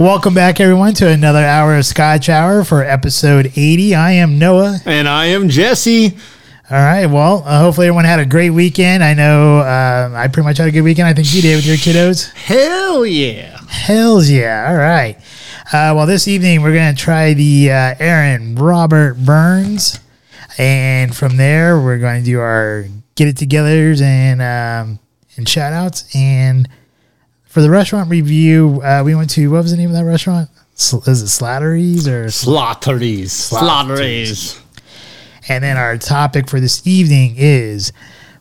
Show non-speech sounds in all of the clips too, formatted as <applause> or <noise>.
Welcome back, everyone, to another hour of Scotch Hour for episode 80. I am Noah. And I am Jesse. All right. Well, uh, hopefully everyone had a great weekend. I know uh, I pretty much had a good weekend. I think you did with your kiddos. Hell yeah. Hells yeah. All right. Uh, well, this evening we're going to try the uh, Arran Robert Burns. And from there, we're going to do our get it togethers and, um, and shout outs. And for the restaurant review, uh, we went to, what was the name of that restaurant? Sl- is it Slattery's or Slattery's? Slattery's. And then our topic for this evening is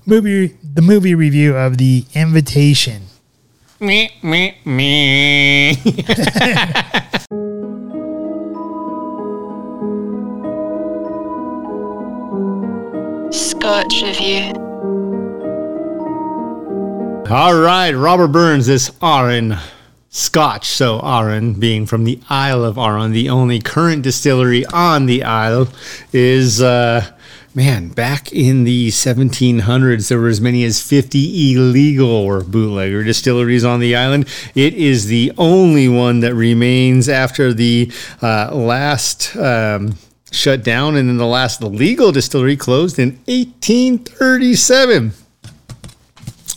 movie the movie review of The Invitation. Me, me, me. Scotch Review. All right, Robert Burns, this Arran Scotch. So, Arran, being from the Isle of Arran, the only current distillery on the Isle, is, uh, man, back in the 1700s, there were as many as 50 illegal or bootlegger distilleries on the island. It is the only one that remains after the uh, last. Um, shut down and then the last legal distillery closed in 1837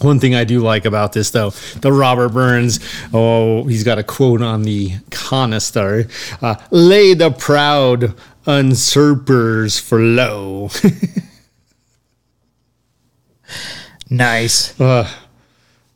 one thing I do like about this, though, the Robert Burns, oh, he's got a quote on the canister uh, lay the proud usurpers for low. <laughs> Nice. Uh,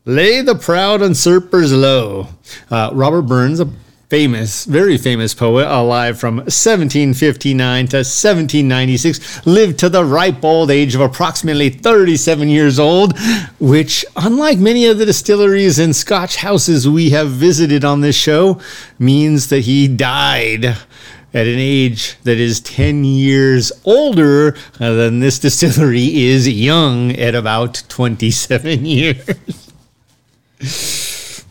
lay the proud usurpers low. Uh, Robert Burns, a famous, very famous poet, alive from 1759 to 1796, lived to the ripe old age of approximately 37 years old, which, unlike many of the distilleries and Scotch houses we have visited on this show, means that he died at an age that is 10 years older uh, than this distillery is young at about 27 <laughs> years.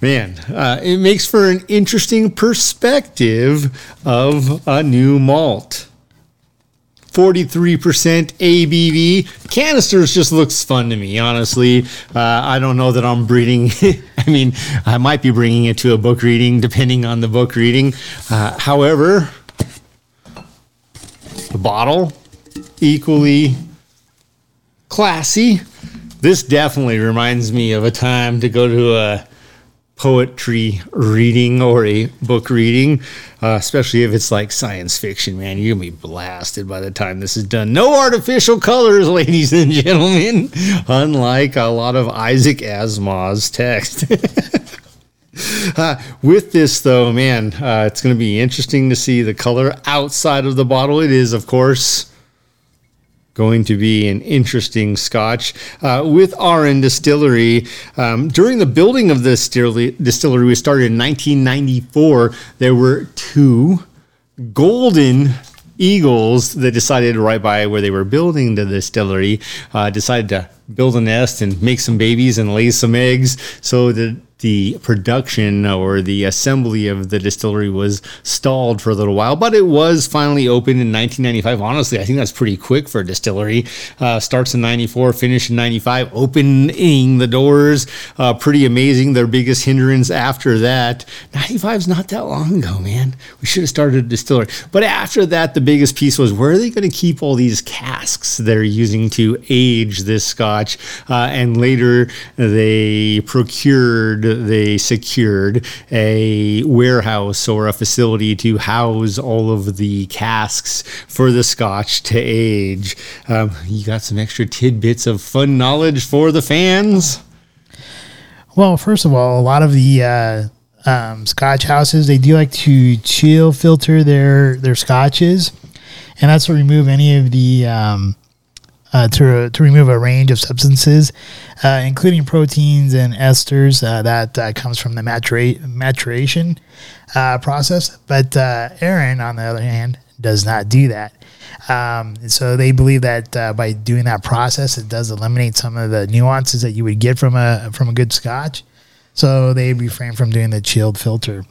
Man, uh, it makes for an interesting perspective of a new malt. 43% ABV. Canisters just looks fun to me, honestly. Uh, I don't know that I'm breeding. <laughs> I mean, I might be bringing it to a book reading, depending on the book reading. Uh, however, the bottle, equally classy. This definitely reminds me of a time to go to a poetry reading or a book reading, uh, especially if it's like science fiction, man. You're going to be blasted by the time this is done. No artificial colors, <laughs> ladies and gentlemen, unlike a lot of Isaac Asimov's text. <laughs> Uh, with this, though, man, uh, it's going to be interesting to see the color outside of the bottle. It is, of course, going to be an interesting scotch. Uh, with Arran Distillery, um, during the building of the distillery, we started in 1994. There were two golden eagles that decided right by where they were building the distillery, uh, decided to build a nest and make some babies and lay some eggs so that the production or the assembly of the distillery was stalled for a little while, but it was finally opened in 1995. Honestly, I think that's pretty quick for a distillery. Uh, starts in 94, finished in 95, opening the doors. Uh, pretty amazing. Their biggest hindrance after that, 95 is not that long ago, man. We should have started a distillery. But after that, the biggest piece was where are they going to keep all these casks they're using to age this scotch? Uh, and later they procured they secured a warehouse or a facility to house all of the casks for the scotch to age. Um, you got some extra tidbits of fun knowledge for the fans? Well, first of all, a lot of the uh, um, Scotch houses they do like to chill filter their their scotches, and that's to remove any of the um, uh, to to remove a range of substances, uh, including proteins and esters uh, that uh, comes from the matura- maturation uh, process. But uh, Arran, on the other hand, does not do that. Um, so they believe that by doing that process, it does eliminate some of the nuances that you would get from a from a good Scotch. So they refrain from doing the chilled filter.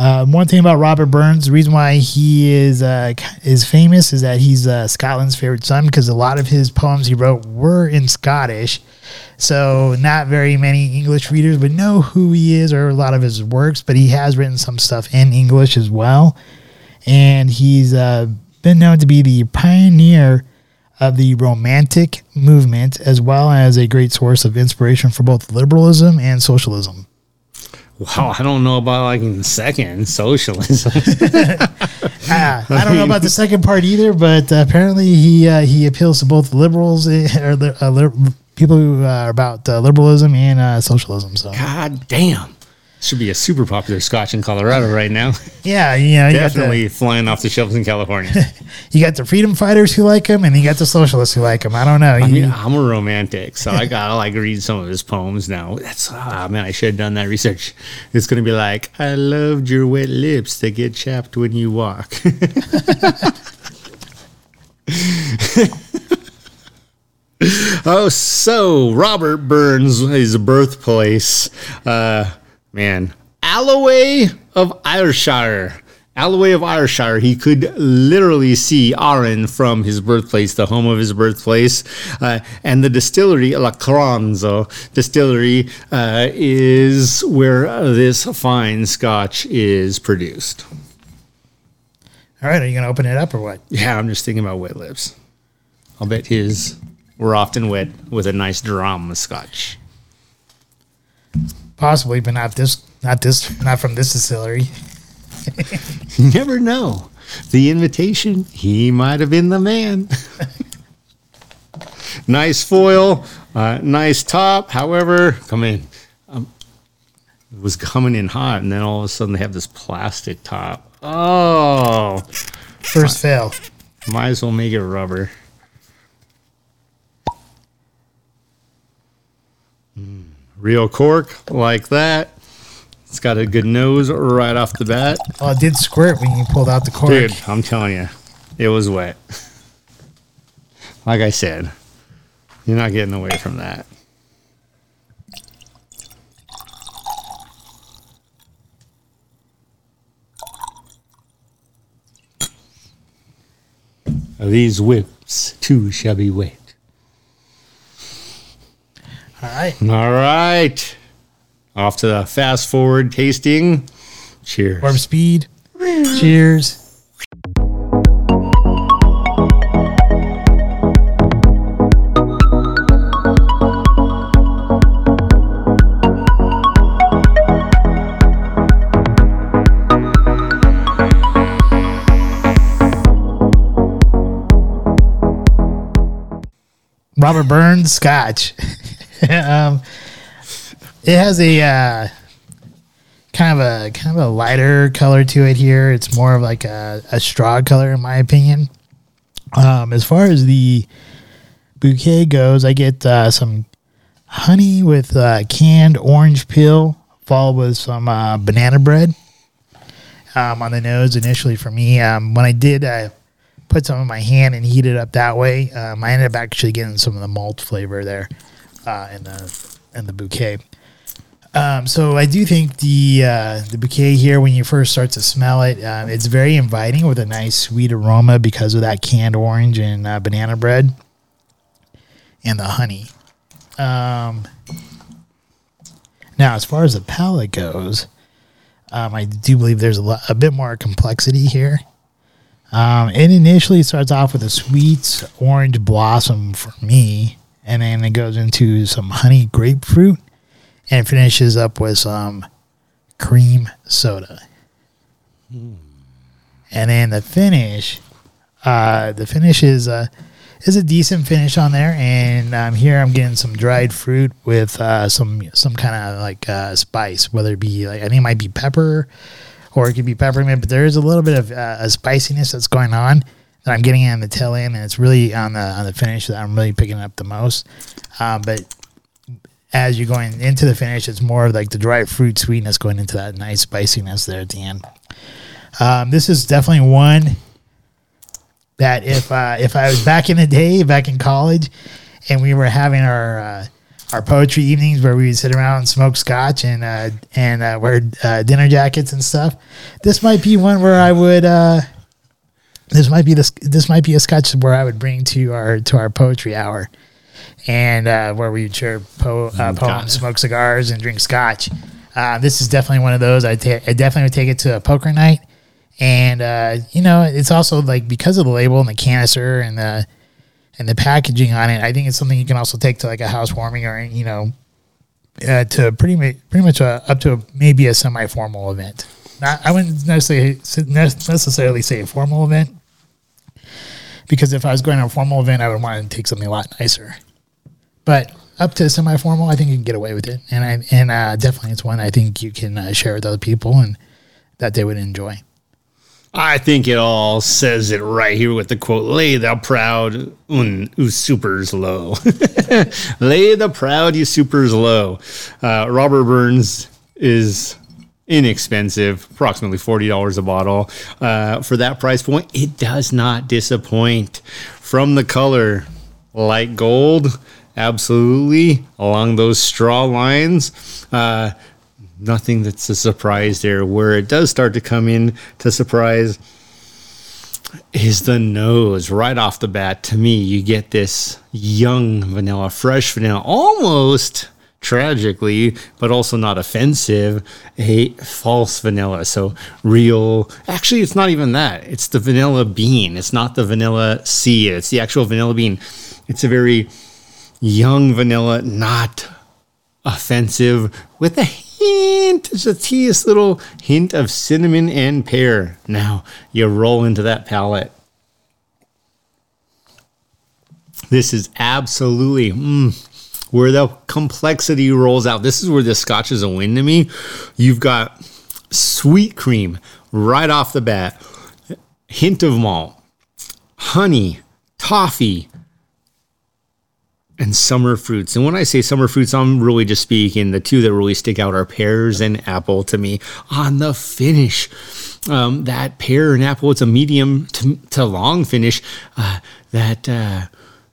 Uh, one thing about Robert Burns, the reason why he is uh, is famous is that he's uh, Scotland's favorite son because a lot of his poems he wrote were in Scottish. So not very many English readers would know who he is or a lot of his works, but he has written some stuff in English as well. And he's uh, been known to be the pioneer of the Romantic movement, as well as a great source of inspiration for both liberalism and socialism. Wow, I don't know about like in the second socialism. <laughs> Ah, I don't know about the second part either, but uh, apparently he uh, he appeals to both liberals eh, <laughs> or uh, li- people who are about uh, liberalism and uh, socialism. So God damn. Should be a super popular scotch in Colorado right now. <laughs> yeah, you know, you Definitely flying off the shelves in California. <laughs> you got the freedom fighters who like him, and you got the socialists who like him. I don't know. I You- mean, I'm a romantic, so I <laughs> gotta like read some of his poems now. That's ah man, I should have done that research. It's gonna be like, I loved your wet lips that get chapped when you walk. oh, so Robert Burns, his birthplace, uh, man, Alloway of Ayrshire. Alloway of Ayrshire, he could literally see Arran from his birthplace, the home of his birthplace. Uh, and the distillery, Lochranza distillery, uh, is where this fine scotch is produced. all right, are you going to open it up or what? Yeah, I'm just thinking about wet lips. I'll bet his were often wet with a nice dram of scotch. Possibly, but not this. Not this. Not from this distillery. <laughs> You never know. The invitation, he might have been the man. <laughs> nice foil, uh, nice top. However, come in. Um, it was coming in hot, and then all of a sudden they have this plastic top. Oh, First fail. might as well make it rubber. Mm, Real cork like that. It's got a good nose right off the bat. Well, it did squirt when you pulled out the cork. Dude, I'm telling you, it was wet. <laughs> Like I said, you're not getting away from that. These whips too shall be wet. All right. All right. Off to the fast forward tasting. Cheers. Warm speed. Cheers. Robert Burns Scotch. <laughs> <laughs> um, it has a uh, kind of a kind of a lighter color to it here. It's more of like a, a straw color, in my opinion. Um, as far as the bouquet goes, I get uh, some honey with uh, canned orange peel, followed with some uh, banana bread um, on the nose initially for me. Um, when I did uh, put some in my hand and heat it up that way, um, I ended up actually getting some of the malt flavor there uh, in the in the bouquet. Um, so I do think the uh, the bouquet here, when you first start to smell it, um, it's very inviting with a nice sweet aroma because of that canned orange and uh, banana bread and the honey. Um, now, as far as the palate goes, um, I do believe there's a, a bit more complexity here. Um, it initially starts off with a sweet orange blossom for me, and then it goes into some honey grapefruit and finishes up with some cream soda. And then the finish, uh, the finish is uh, is a decent finish on there. And um, here I'm getting some dried fruit with uh, some some kind of like uh, spice, whether it be like I think it might be pepper or it could be peppermint, but there is a little bit of uh, a spiciness that's going on that I'm getting on the tail end, and it's really on the on the finish that I'm really picking up the most. Uh, but as you're going into the finish, it's more of like the dry fruit sweetness going into that nice spiciness there at the end. Um, this is definitely one that if uh, if I was back in the day, back in college, and we were having our uh, our poetry evenings where we would sit around and smoke scotch and uh, and uh, wear uh, dinner jackets and stuff, this might be one where I would. Uh, this might be this. This might be a sketch where I would bring to our to our poetry hour, and uh, where we would share po- uh, poems, smoke cigars, and drink scotch. Uh, this is definitely one of those. I, ta- I definitely would take it to a poker night, and uh, you know, it's also like because of the label and the canister and the and the packaging on it. I think it's something you can also take to like a housewarming or you know, uh, to pretty much pretty much a, up to a, maybe a semi formal event. Not, I wouldn't necessarily necessarily say a formal event because if I was going to a formal event, I would want to take something a lot nicer. But up to semi-formal, I think you can get away with it, and I and uh, definitely it's one I think you can uh, share with other people and that they would enjoy. I think it all says it right here with the quote: "Lay the proud un supers low." <laughs> Lay the proud you supers low. Uh, Robert Burns is inexpensive, approximately forty dollars a bottle. Uh, for that price point, it does not disappoint. From the color, light gold, absolutely along those straw lines. Uh, nothing that's a surprise there. Where it does start to come in to surprise is the nose right off the bat. To me, you get this young vanilla, fresh vanilla, almost tragically, but also not offensive, a false vanilla. So real, actually, it's not even that. It's the vanilla bean. It's not the vanilla seed. It's the actual vanilla bean. It's a very young vanilla, not offensive, with a hint, just a teeniest little hint of cinnamon and pear. Now you roll into that palate. This is absolutely mm, where the complexity rolls out. This is where the scotch is a win to me. You've got sweet cream right off the bat, hint of malt, honey, toffee, and summer fruits. And when I say summer fruits, I'm really just speaking the two that really stick out are pears and apple to me. On the finish, um, that pear and apple, it's a medium to, to long finish. Uh, that uh,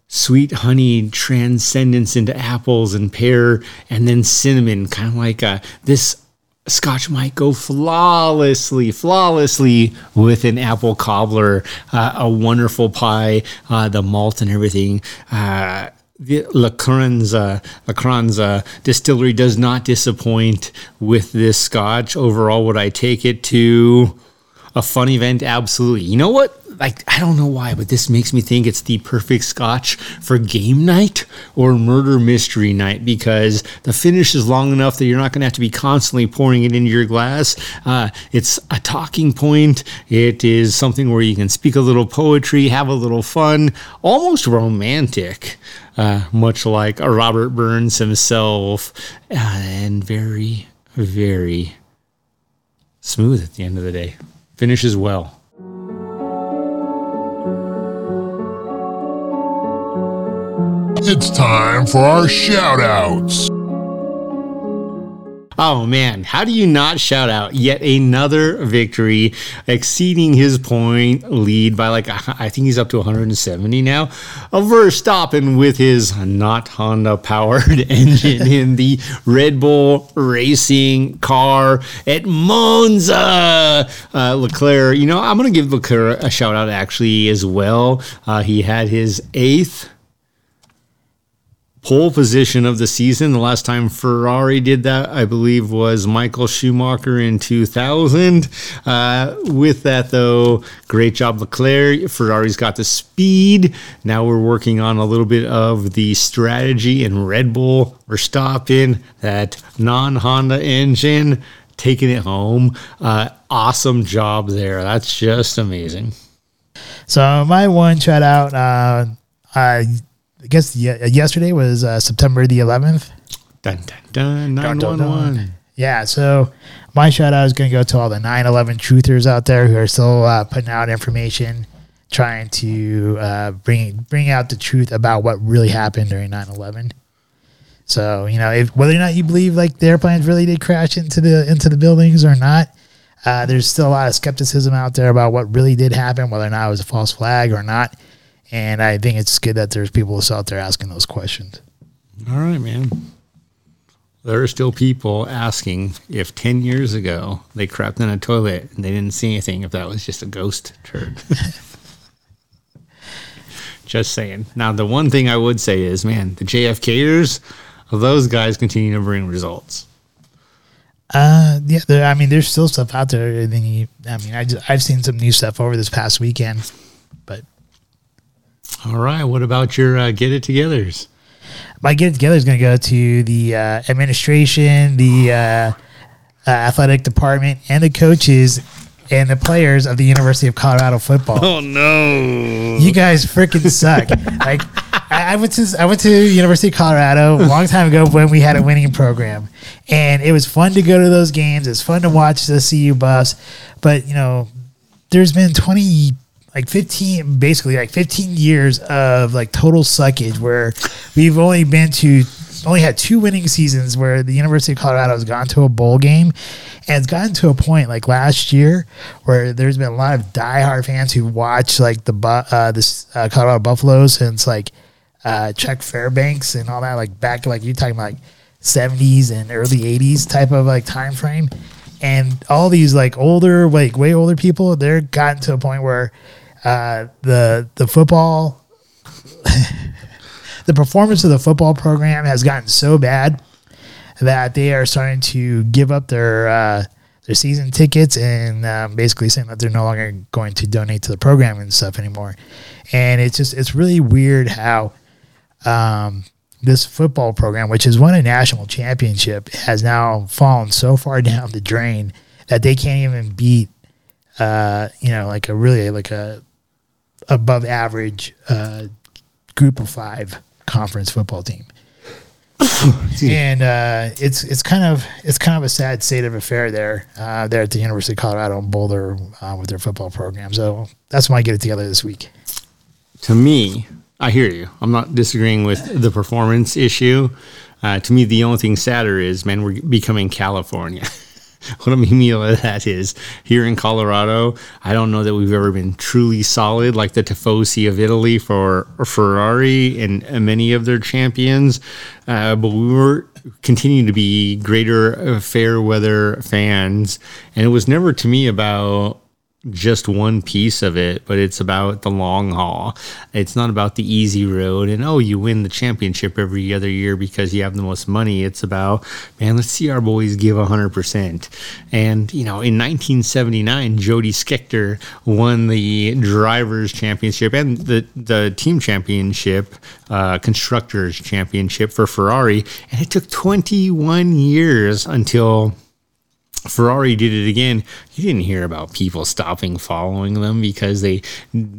sweet honey transcendence into apples and pear, and then cinnamon, kind of like uh, this Scotch might go flawlessly, flawlessly with an apple cobbler, uh, a wonderful pie, uh, the malt and everything. Uh, the Lochranza, La Cranza distillery does not disappoint with this scotch. Overall, would I take it to a fun event? Absolutely. You know what? Like, I don't know why, but this makes me think it's the perfect scotch for game night or murder mystery night because the finish is long enough that you're not going to have to be constantly pouring it into your glass. Uh, it's a talking point. It is something where you can speak a little poetry, have a little fun, almost romantic uh, much like a Robert Burns himself, uh, and very, very smooth at the end of the day. Finishes well. It's time for our shout outs. Oh man, how do you not shout out yet another victory, exceeding his point lead by like I think he's up to 170 now. A Verstappen with his not Honda powered <laughs> engine in the Red Bull racing car at Monza. Uh, Leclerc, you know, I'm gonna give Leclerc a shout out actually as well. Uh, he had his eighth pole position of the season. The last time Ferrari did that, I believe, was Michael Schumacher in 2000. Uh, with that, though, great job, Leclerc. Ferrari's got the speed. Now we're working on a little bit of the strategy in Red Bull. We're stopping that non Honda engine, taking it home. Uh, awesome job there. That's just amazing. So, my one shout out, uh, uh, I guess yesterday was uh, September the 11th. Dun, dun, dun, 911. Yeah, so my shout out is going to go to all the 9 11 truthers out there who are still uh, putting out information, trying to uh, bring bring out the truth about what really happened during 9 11. So, you know, if, whether or not you believe like the airplanes really did crash into the into the buildings or not, uh, there's still a lot of skepticism out there about what really did happen, whether or not it was a false flag or not. And I think it's good that there's people out there asking those questions. All right, man. There are still people asking if 10 years ago they crapped in a toilet and they didn't see anything, if that was just a ghost turd. <laughs> Just saying. Now, the one thing I would say is, man, the JFKers, those guys continue to bring results. Uh, yeah, there, I mean, there's still stuff out there. I, think you, I mean, I just, I've seen some new stuff over this past weekend, All right. What about your uh, get it togethers? my get it together is going to go to the uh, administration, the uh, uh, athletic department, and the coaches and the players of the University of Colorado football. Oh, no. You guys freaking suck. <laughs> like I, I went to I went to University of Colorado a long time ago when we had a winning program, and it was fun to go to those games. It's fun to watch the CU Buffs, but you know, there's been twenty. Like 15, basically like 15 years of like total suckage where we've only been to, only had two winning seasons where the University of Colorado has gone to a bowl game. And it's gotten to a point like last year where there's been a lot of diehard fans who watch like the uh, this uh, Colorado Buffaloes since like uh, Chuck Fairbanks and all that, like back like you're talking about like 70s and early 80s type of like time frame. And all these like older, like way older people, they're gotten to a point where uh, the the football, <laughs> the performance of the football program has gotten so bad that they are starting to give up their uh, their season tickets and um, basically saying that they're no longer going to donate to the program and stuff anymore. And it's just it's really weird how um, this football program, which has won a national championship, has now fallen so far <laughs> down the drain that they can't even beat, uh, you know, like a really like a above average uh, group of five conference football team. <laughs> and uh, it's it's kind of it's kind of a sad state of affair there uh, there at the University of Colorado in Boulder uh, with their football program. So that's why I get it together this week. to me, I hear you. I'm not disagreeing with the performance issue. Uh, to me, the only thing sadder is, man, we're becoming California. <laughs> <laughs> what I mean that is, here in Colorado, I don't know that we've ever been truly solid like the Tifosi of Italy for Ferrari and, many of their champions. Uh, but we were continuing to be greater uh, fair weather fans, and it was never to me about just one piece of it, but it's about the long haul. It's not about the easy road and oh, you win the championship every other year because you have the most money. It's about man, let's see our boys give hundred percent. And you know, in 1979, Jody Scheckter won the drivers' championship and the the team championship, uh, constructors' championship for Ferrari, and it took 21 years until. Ferrari did it again. You didn't hear about people stopping following them because they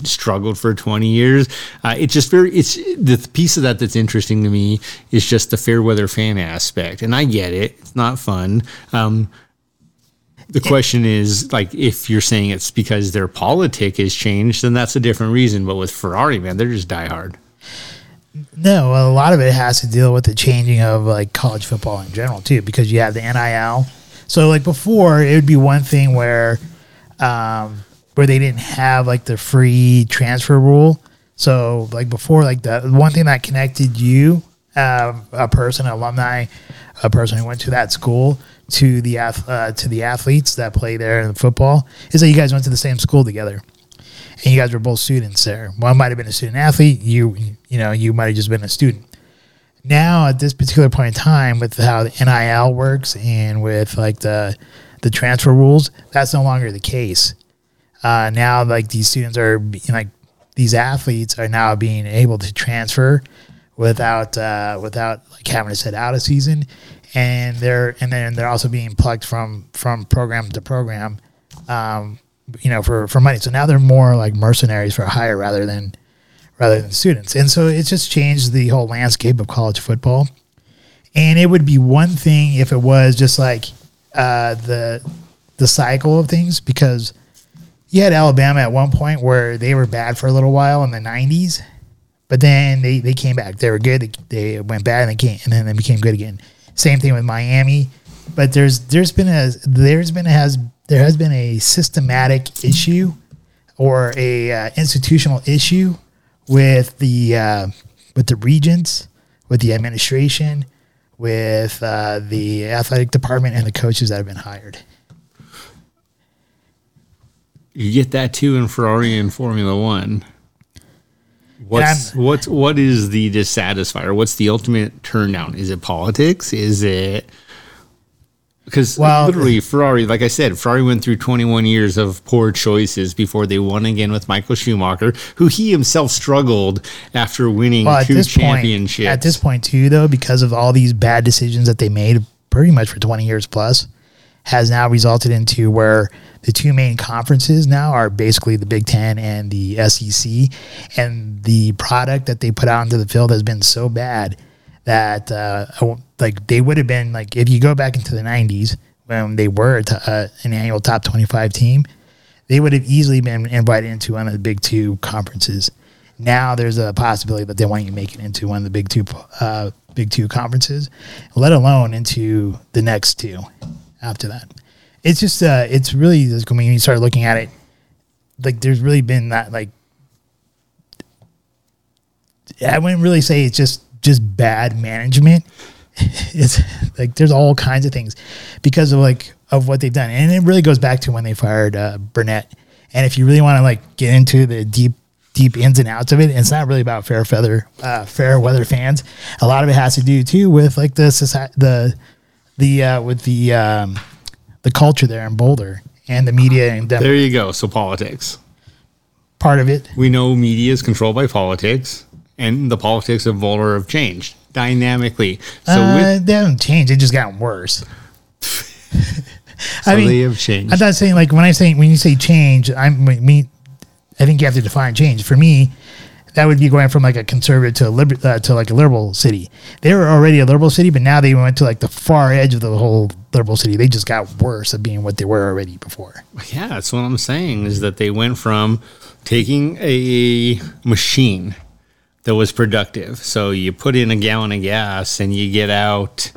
struggled for 20 years. Uh, it's just very, it's the piece of that that's interesting to me is just the fair weather fan aspect. And I get it. It's not fun. Um, the question is like if you're saying it's because their politic has changed, then that's a different reason. But with Ferrari, man, they're just diehard. No, a lot of it has to deal with the changing of like college football in general too, because you have the NIL. So like before, it would be one thing where, um, where they didn't have like the free transfer rule. So like before, like the one thing that connected you, um, a person, an alumni, a person who went to that school, to the uh, to the athletes that play there in football, is that you guys went to the same school together and you guys were both students there. One might have been a student athlete. You, you know, you might have just been a student. Now at this particular point in time, with how the NIL works and with like the the transfer rules, that's no longer the case. Uh, now, like these students are like these athletes are now being able to transfer without uh, without like having to sit out a season, and they're and then they're also being plucked from from program to program um, you know, for, for money. So now they're more like mercenaries for hire rather than rather than students. And so it's just changed the whole landscape of college football. And it would be one thing if it was just like uh, the the cycle of things because you had Alabama at one point where they were bad for a little while in the '90s, but then they, they came back. They were good. They, they went bad and they came and then they became good again. Same thing with Miami. But there's there's been a there's been a, has there has been a systematic issue or a uh, institutional issue with the uh, with the regents, with the administration, with uh, the athletic department, and the coaches that have been hired. You get that too in Ferrari and Formula One. What's what's what is the dissatisfier? What's the ultimate turn down? Is it politics? Is it because Well- literally Ferrari, like I said, Ferrari went through 21 years of poor choices before they won again with Michael Schumacher, who he himself struggled after winning Well, two championships. point, at this point too, though, because of all these bad decisions that they made, pretty much for twenty years plus, has now resulted into where the two main conferences now are basically the Big Ten and the SEC, and the product that they put out into the field has been so bad that uh, I won't- like they would have been like if you go back into the '90s when they were t- uh, an annual top 25 team, they would have easily been invited into one of the big two conferences. Now there's a possibility that they want you to make it into one of the big two uh, big two conferences, let alone into the next two after that. It's just uh, it's really just when you start looking at it, like there's really been that like I wouldn't really say it's just just bad management. It's like there's all kinds of things because of like of what they've done, and it really goes back to when they fired uh, Barnett. And if you really want to like get into the deep deep ins and outs of it, it's not really about fair feather uh, fair weather fans. A lot of it has to do too with like the society, the the uh, with the um, the culture there in Boulder and the media and them, there you go. So politics. part of it. We know media is controlled by politics, and the politics of Boulder have changed dynamically. So uh, with they haven't changed; it just gotten worse. <laughs> so they have changed. I'm not saying like when I say when you say change, I'm I mean, I think you have to define change. For me, that would be going from like a conservative to a liber, uh, to like a liberal city. They were already a liberal city, but now they went to like the far edge of the whole liberal city. They just got worse at being what they were already before. Yeah, that's what I'm saying is that they went from taking a machine that was productive. So you put in a gallon of gas and you get out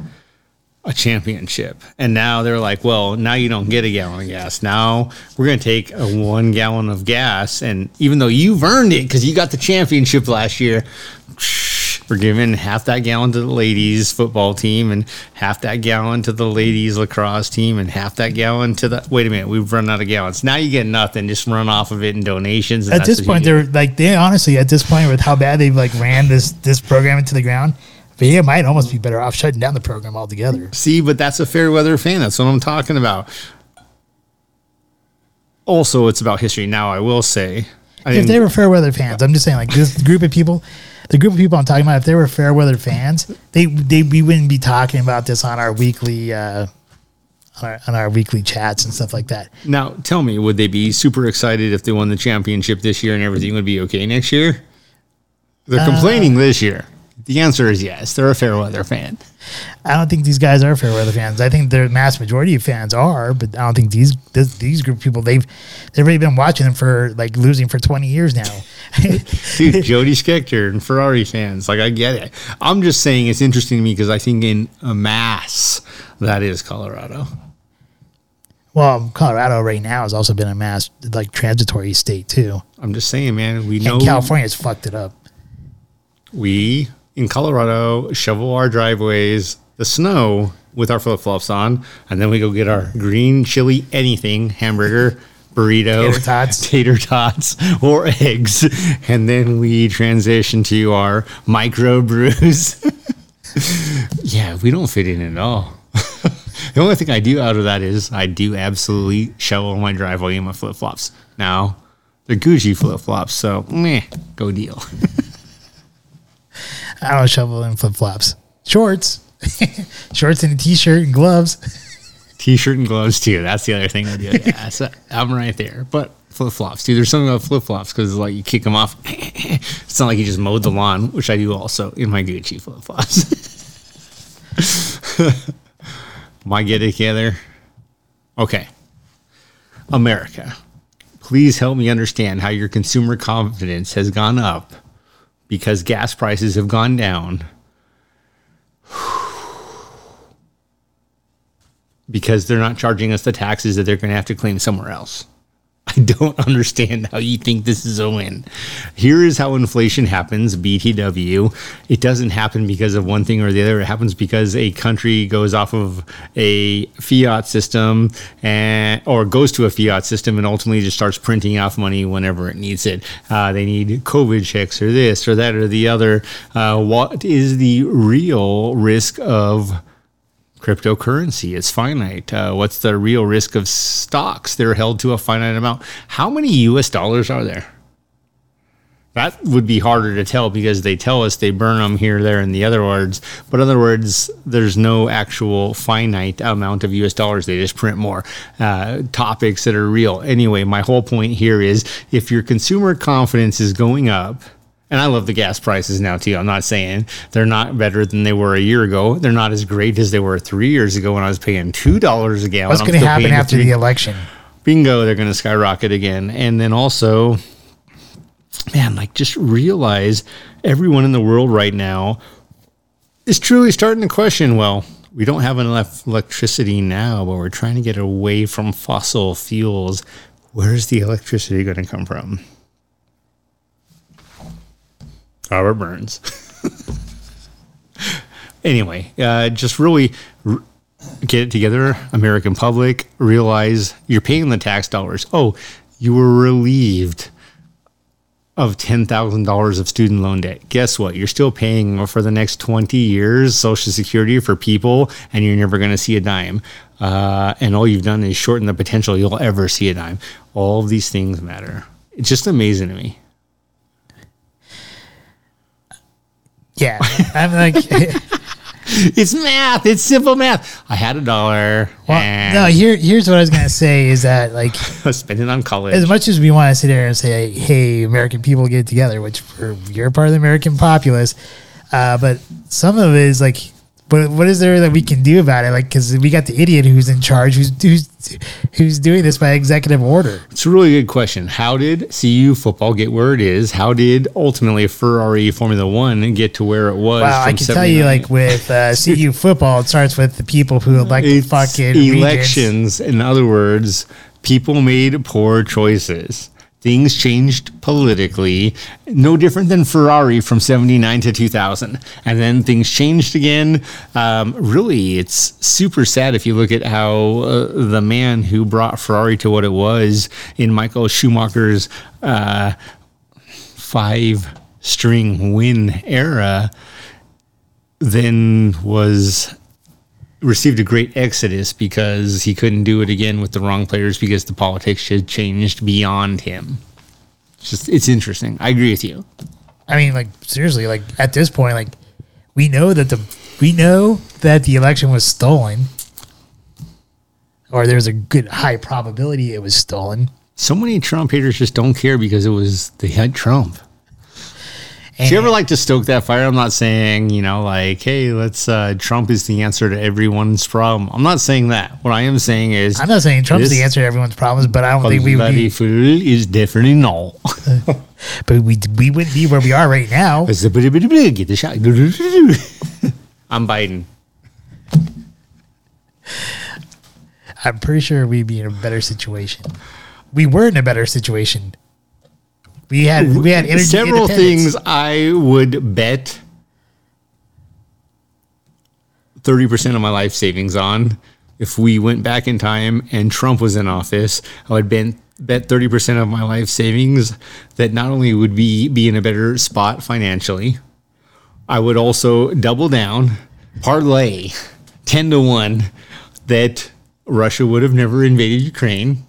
a championship. And now they're like, well, now you don't get a gallon of gas. Now we're going to take a one gallon of gas. And even though you've earned it because you got the championship last year, we're giving half that gallon to the ladies football team and half that gallon to the ladies lacrosse team and half that gallon to the. Wait a minute, we've run out of gallons. Now you get nothing. Just run off of it in donations. And At this point, they're like they honestly at this point with how bad they've like ran this this program into the ground. They might almost be better off shutting down the program altogether. See, but that's a fair weather fan. That's what I'm talking about. Also, it's about history. Now, I will say, I if they were fair weather fans, I'm just saying, like this group of people, the group of people I'm talking about, if they were fair weather fans, they they we wouldn't be talking about this on our weekly uh, on, our, on our weekly chats and stuff like that. now tell me, would they be super excited if they won the championship this year and everything would be okay next year? They're complaining this year. The answer is yes. They're a fair weather fan. I don't think these guys are fair weather fans. I think the mass majority of fans are, but I don't think these this, these group of people they've they've already been watching them for like losing for 20 years now. <laughs> Dude, Jody Scheckter and Ferrari fans, like I get it. I'm just saying it's interesting to me because I think in a mass that is Colorado. well, Colorado right now has also been a mass like transitory state too, I'm just saying, man. We know California's fucked it up. we in Colorado shovel our driveways, the snow with our flip flops on, and then we go get our green chili anything hamburger, burrito, Tater tots. <laughs> tater tots, or eggs, and then we transition to our micro brews. <laughs> yeah, we don't fit in at all. <laughs> the only thing I do out of that is I do absolutely shovel my driveway in my flip flops. Now they're Gucci flip flops, so meh, go deal. I don't shovel in flip flops, shorts, <laughs> shorts and a t-shirt and gloves. <laughs> T-shirt and gloves too. That's the other thing I do. <laughs> Yeah, so I'm right there. But flip flops, dude. There's something about flip flops because like you kick them off. it's not like you just mowed the lawn, which I do also in my Gucci flip flops. my get it together? Okay. America, please help me understand how your consumer confidence has gone up because gas prices have gone down. <sighs> because they're not charging us the taxes that they're going to have to claim somewhere else. <laughs> I don't understand how you think this is a win. Here is how inflation happens, BTW. It doesn't happen because of one thing or the other. It happens because a country goes off of a fiat system and or goes to a fiat system and ultimately just starts printing off money whenever it needs it. Uh, they need COVID checks or this or that or the other. Uh, what is the real risk of cryptocurrency it's finite. Uh, what's the real risk of stocks? They're held to a finite amount. How many us dollars are there? That would be harder to tell because they tell us they burn them here there and the other words. But in other words there's no actual finite amount of us dollars. They just print more uh, topics that are real. Anyway my whole point here is if your consumer confidence is going up and I love the gas prices now too. I'm not saying they're not better than they were a year ago. They're not as great as they were three years ago when I was paying two dollars a gallon. What's going to happen after the election? bingo, they're going to skyrocket again. And then also, man, like just realize everyone in the world right now is truly starting to question. Well, we don't have enough electricity now, but we're trying to get away from fossil fuels. Where's the electricity going to come from? Robert Burns. <laughs> anyway, uh, just really r- get it together, American public. Realize you're paying the tax dollars. Oh, you were relieved of ten thousand dollars of student loan debt. Guess what? You're still paying for the next twenty years Social Security for people, and you're never going to see a dime. Uh, and all you've done is shorten the potential you'll ever see a dime. All of these things matter. It's just amazing to me. Yeah, I'm like, <laughs> It's math. It's simple math. I had a dollar. well, no. Here, here's what I was going to say is that like, <laughs> it on college. as much as we want to sit there and say, "Hey, American people get together," which you're part of the American populace, uh, but some of it is like, what what is there that we can do about it? Like, because we got the idiot who's in charge, who's who's who's doing this by executive order. It's a really good question. How did CU football get where it is? How did ultimately Ferrari Formula One get to where it was? Wow, I can tell you, like with uh, <laughs> CU football, it starts with the people who elect It's fucking elections. In other words, people made poor choices. Things changed politically, no different than Ferrari from 79 to 2000. And then things changed again. Um, really, it's super sad if you look at how uh, the man who brought Ferrari to what it was in Michael Schumacher's uh, five string win era then was received a great exodus because he couldn't do it again with the wrong players because the politics had changed beyond him. It's just it's interesting. I agree with you. I mean, like seriously, like at this point, like we know that the we know that the election was stolen, or there's a good high probability it was stolen. So many Trump haters just don't care because it was they had Trump. And Do you ever like to stoke that fire? I'm not saying, you know, like, hey, let's uh Trump is the answer to everyone's problem. I'm not saying that. What I am saying is I'm not saying Trump's the answer to everyone's problems, but I don't think we would be, fool is definitely no. <laughs> but we we wouldn't be where we are right now. Get the shot. <laughs> I'm Biden. I'm pretty sure we'd be in a better situation. We were in a better situation. We had we had energy Several things I would bet 30% of my life savings on. If we went back in time and Trump was in office, I would bet bet 30% of my life savings that not only would be be in a better spot financially, I would also double down, parlay 10 to 1 that Russia would have never invaded Ukraine.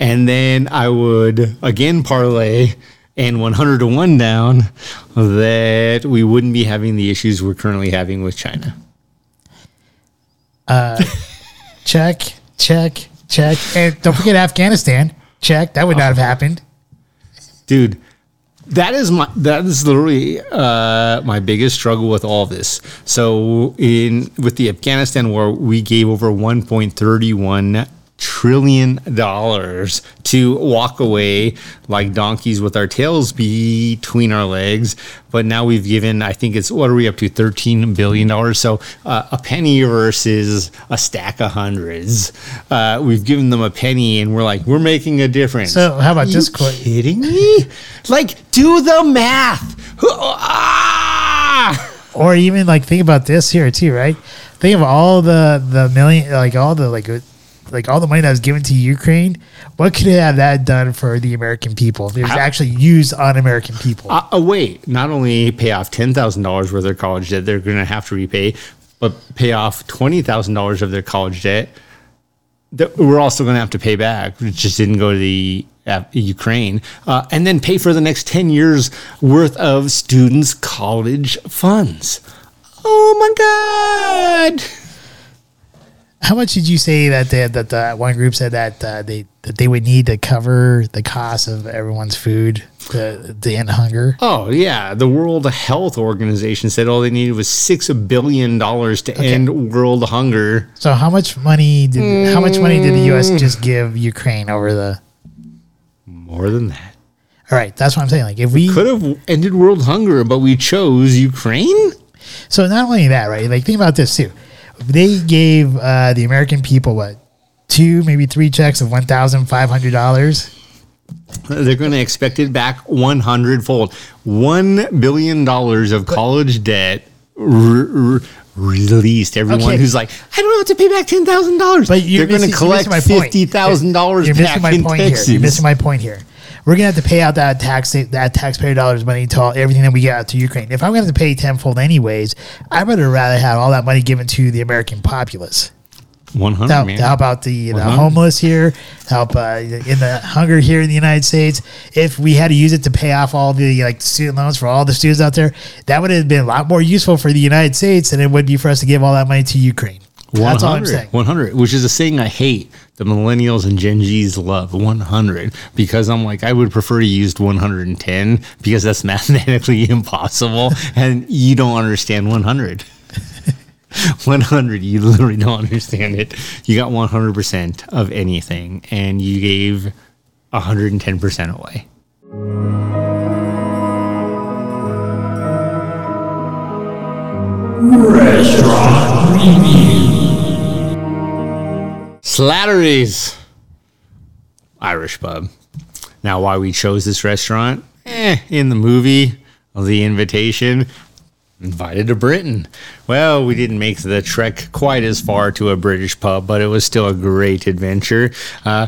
And then I would again parlay and 100 to 1 down that we wouldn't be having the issues we're currently having with China. <laughs> check, check, check, and don't forget Afghanistan. Check that would not have happened. Dude, that is my that is literally uh, my biggest struggle with all this. So in with the Afghanistan war, we gave over 1.31 trillion dollars to walk away like donkeys with our tails between our legs. But now we've given, I think it's what are we up to, thirteen billion dollars. So uh, a penny versus a stack of hundreds. Uh, we've given them a penny, and we're like, we're making a difference. So how about Are this quote? Kidding me? <laughs> Like, do the math. Ah! Or even like think about this here too, right? Think of all the the million, like all the like like all the money that was given to Ukraine. What could it have that done for the American people if it was How- actually used on American people? Uh, uh, wait, not only pay off ten thousand dollars worth of college debt, they're going to have to repay, but pay off twenty thousand dollars of their college debt. That we're also going to have to pay back. It just didn't go to the uh, Ukraine, uh, and then pay for the next ten years worth of students' college funds. Oh my god! How much did you say that they, that the one group said that uh, they that they would need to cover the cost of everyone's food to, to end hunger? Oh yeah, the World Health Organization said all they needed was six billion dollars to end world hunger. So how much money did how much money did the U.S. just give Ukraine over the? More than that. All right, that's what I'm saying. Like if we could have ended world hunger, but we chose Ukraine. So not only that, right? Like think about this too. They gave uh, the American people what two, maybe three checks of one thousand five hundred dollars. They're going to expect it back 100 fold. $1 billion of college debt r- r- released. Everyone Okay. who's like, I don't have to pay back $10,000. But you're They're going to you're collect missing my point. $50,000 You're back missing my in point here. You're missing my point here. We're gonna have to pay out that tax that taxpayer dollars money to all, everything that we get out to Ukraine. If I'm gonna have to pay tenfold anyways, I'd rather rather have all that money given to the American populace. 100, to help, to help out the, the homeless here, help uh, in the hunger here in the United States. If we had to use it to pay off all the like student loans for all the students out there, that would have been a lot more useful for the United States than it would be for us to give all that money to Ukraine. That's all I'm saying. 100, which is a saying I hate. The millennials and Gen Zs love 100 because I'm like, I would prefer to use 110 because that's <laughs> mathematically impossible and you don't understand 100. <laughs> 100, you literally don't understand it. You got 100% of anything and you gave 110% away. Slattery's Irish pub. Now, why we chose this restaurant? Eh, in the movie, of The Invitation, invited to Britain. Well, we didn't make the trek quite as far to a British pub, but it was still a great adventure. Uh,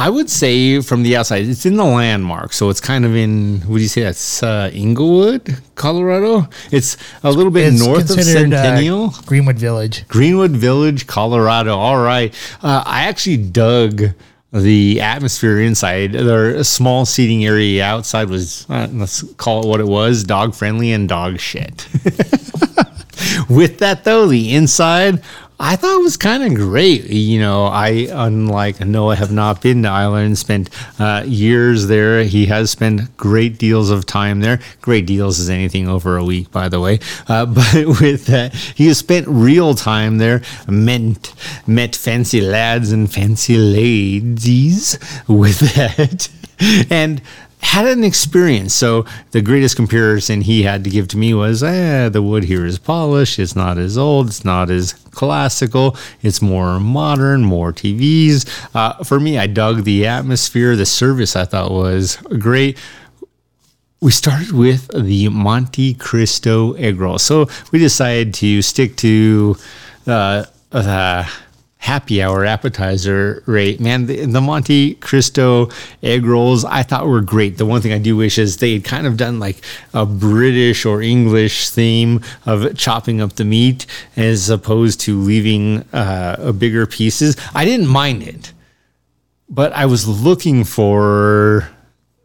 I would say from the outside, it's in the landmark. So it's kind of in, would you say that's uh, Englewood, Colorado? It's a little bit It's north of uh, Centennial. Greenwood Village. Greenwood Village, Colorado. All right. Uh, I actually dug the atmosphere inside. Their small seating area outside was, uh, let's call it what it was, dog friendly and dog shit. <laughs> With that though, the inside I thought it was kind of great. You know, I unlike Noah have not been to Ireland, spent uh, years there. He has spent great deals of time there. Great deals is anything over a week, by the way. Uh, <laughs> but with that, he has spent real time there. Met met fancy lads and fancy ladies with that, <laughs> and had an experience. So the greatest comparison he had to give to me was, eh, the wood here is polished. It's not as old. It's not as classical. It's more modern, more TVs. Uh, for me, I dug the atmosphere. The service I thought was great. We started with the Monte Cristo egg roll. So we decided to stick to uh, the happy hour appetizer rate. Man, the, the Monte Cristo egg rolls I thought were great. The one thing I do wish is they had kind of done like a British or English theme of chopping up the meat as opposed to leaving uh, bigger pieces. I didn't mind it, but I was looking for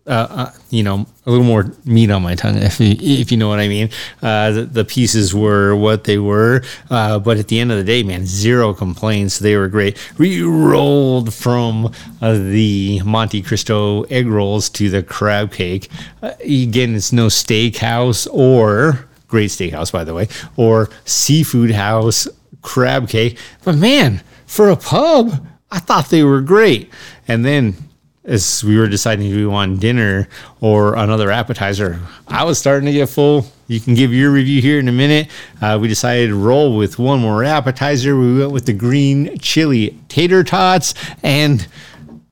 uh, uh, you know, a little more meat on my tongue, <laughs> if you, if you know what I mean. Uh, the, the pieces were what they were, uh, but at the end of the day, man, zero complaints. They were great. We rolled from uh, the Monte Cristo egg rolls to the crab cake. Uh, again, it's no steakhouse or great steakhouse, by the way, or seafood house crab cake, but man, for a pub I thought they were great. And then as we were deciding if we want dinner or another appetizer, I was starting to get full. You can give your review here in a minute. Uh, we decided to roll with one more appetizer. We went with the green chili tater tots and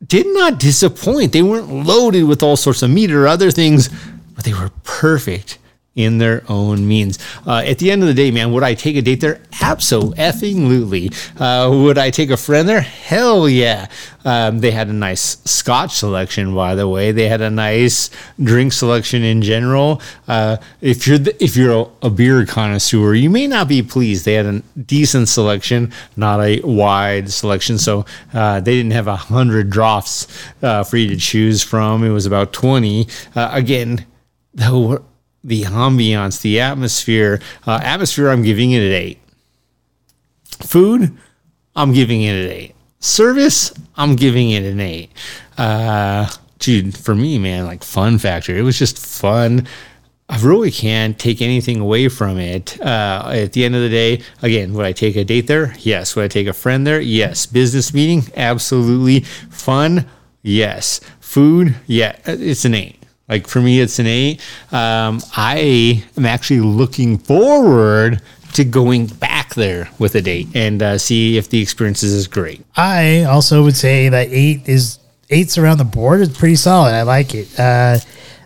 did not disappoint. They weren't loaded with all sorts of meat or other things, but they were perfect in their own means. Uh, at the end of the day, man, would I take a date there? Absolutely. Uh, would I take a friend there? Hell yeah. Um, they had a nice Scotch selection, by the way. They had a nice drink selection in general. Uh, if you're the, if you're a, a beer connoisseur, you may not be pleased. They had a decent selection, not a wide selection. So uh, they didn't have a hundred drafts uh, for you to choose from. It was about twenty. Uh, again, though the ambiance, the atmosphere. Uh, atmosphere, I'm giving it an eight. Food, I'm giving it an eight. Service, I'm giving it an eight. Uh, dude, for me, man, like fun factor, it was just fun. I really can't take anything away from it. Uh, at the end of the day, again, would I take a date there? Yes. Would I take a friend there? Yes. Business meeting? Absolutely. Fun? Yes. Food? Yeah. It's an eight. Like for me, it's an eight. Um, I am actually looking forward to going back there with a date and uh, see if the experience is great. I also would say that eight is eights around the board is pretty solid. I like it. Uh,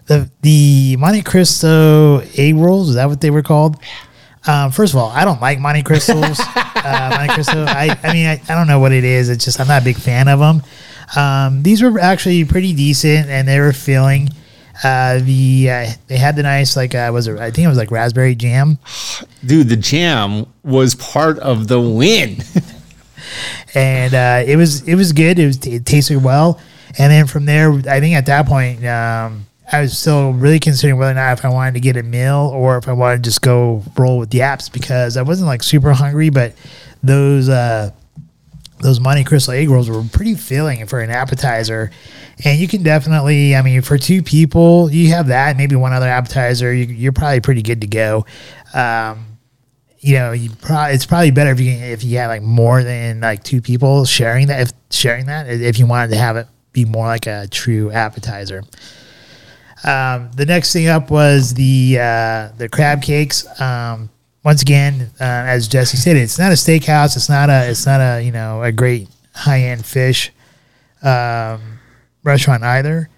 the the Monte Cristo A rolls is that what they were called? Um, first of all, I don't like Monte Cristos. <laughs> uh, Monte Cristo. I, I mean, I, I don't know what it is. It's just I'm not a big fan of them. Um, these were actually pretty decent, and they were filling. Uh, the uh, they had the nice like uh, was it, I think it was like raspberry jam, Dude, the jam was part of the win. <laughs> and uh, it was it was good. It was it tasted well, and then from there, I think at that point, um, I was still really considering whether or not if I wanted to get a meal or if I wanted to just go roll with the apps because I wasn't like super hungry, but those uh, those Monte Cristo egg rolls were pretty filling for an appetizer. And you can definitely, I mean, for two people, you have that, maybe one other appetizer, you, you're probably pretty good to go. Um, you know, you probably it's probably better if you can, if you had like more than like two people sharing that, if sharing that, if you wanted to have it be more like a true appetizer. Um, the next thing up was the uh, the crab cakes. Um, once again, uh, as Jesse said, it's not a steakhouse. It's not a it's not a you know a great high end fish um, restaurant either,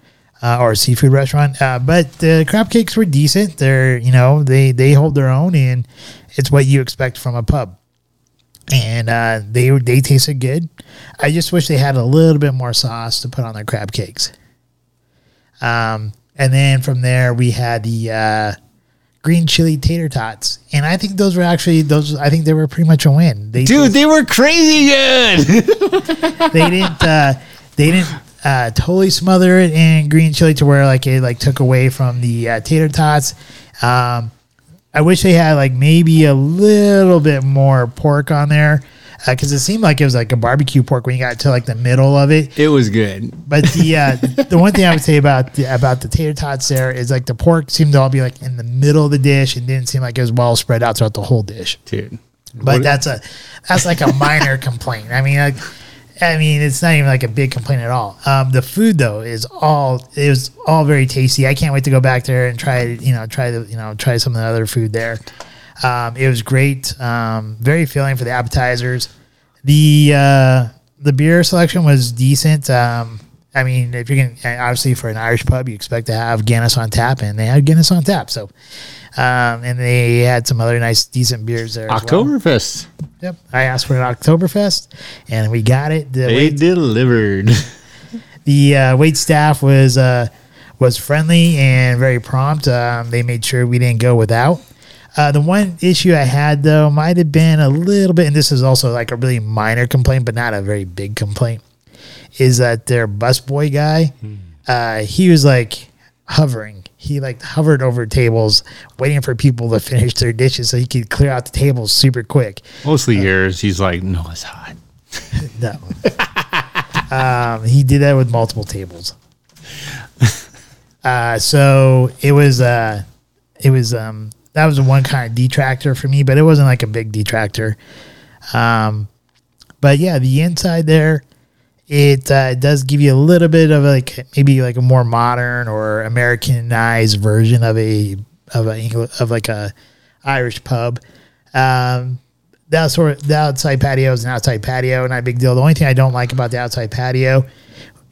uh, or a seafood restaurant. Uh, but the crab cakes were decent. They're you know they they hold their own, and it's what you expect from a pub. And uh, they they tasted good. I just wish they had a little bit more sauce to put on their crab cakes. Um, and then from there we had the uh, green chili tater tots, and I think those were actually those. I think they were pretty much a win. They Dude, they were crazy good. <laughs> <laughs> they didn't uh, they didn't uh, totally smother it in green chili to where like it like took away from the uh, tater tots. Um, I wish they had like maybe a little bit more pork on there because it seemed like it was like a barbecue pork when you got to like the middle of it. it was good. But the uh, <laughs> the one thing I would say about the, about the tater tots there is like the pork seemed to all be like in the middle of the dish and didn't seem like it was well spread out throughout the whole dish. Dude. But that's a that's like a minor <laughs> complaint. I mean, like, I mean, it's not even like a big complaint at all. Um, the food though is all it was all very tasty. I can't wait to go back there and try you know try the you know try some of the other food there. Um, it was great, um, very filling for the appetizers. The uh, the beer selection was decent. Um, I mean, if you're going obviously for an Irish pub, you expect to have Guinness on tap, and they had Guinness on tap. So, um, and they had some other nice, decent beers there. as well. Oktoberfest. Yep. I asked for an Oktoberfest and we got it. The They wait, delivered. <laughs> the uh, wait staff was uh, was friendly and very prompt. Um, they made sure we didn't go without. Uh, the one issue I had though might have been a little bit, and this is also like a really minor complaint, but not a very big complaint, is that their busboy guy, uh, he was like hovering. He like hovered over tables, waiting for people to finish their dishes so he could clear out the tables super quick. Mostly yours. He's like, no, it's hot. <laughs> No. um, he did that with multiple tables. <laughs> Uh, so it was uh, it was um, that was the one kind of detractor for me, but it wasn't like a big detractor. Um, but yeah, the inside there, it uh, does give you a little bit of like maybe like a more modern or Americanized version of a of a of like a Irish pub. Um, outside, the outside patio is an outside patio, not a big deal. The only thing I don't like about the outside patio,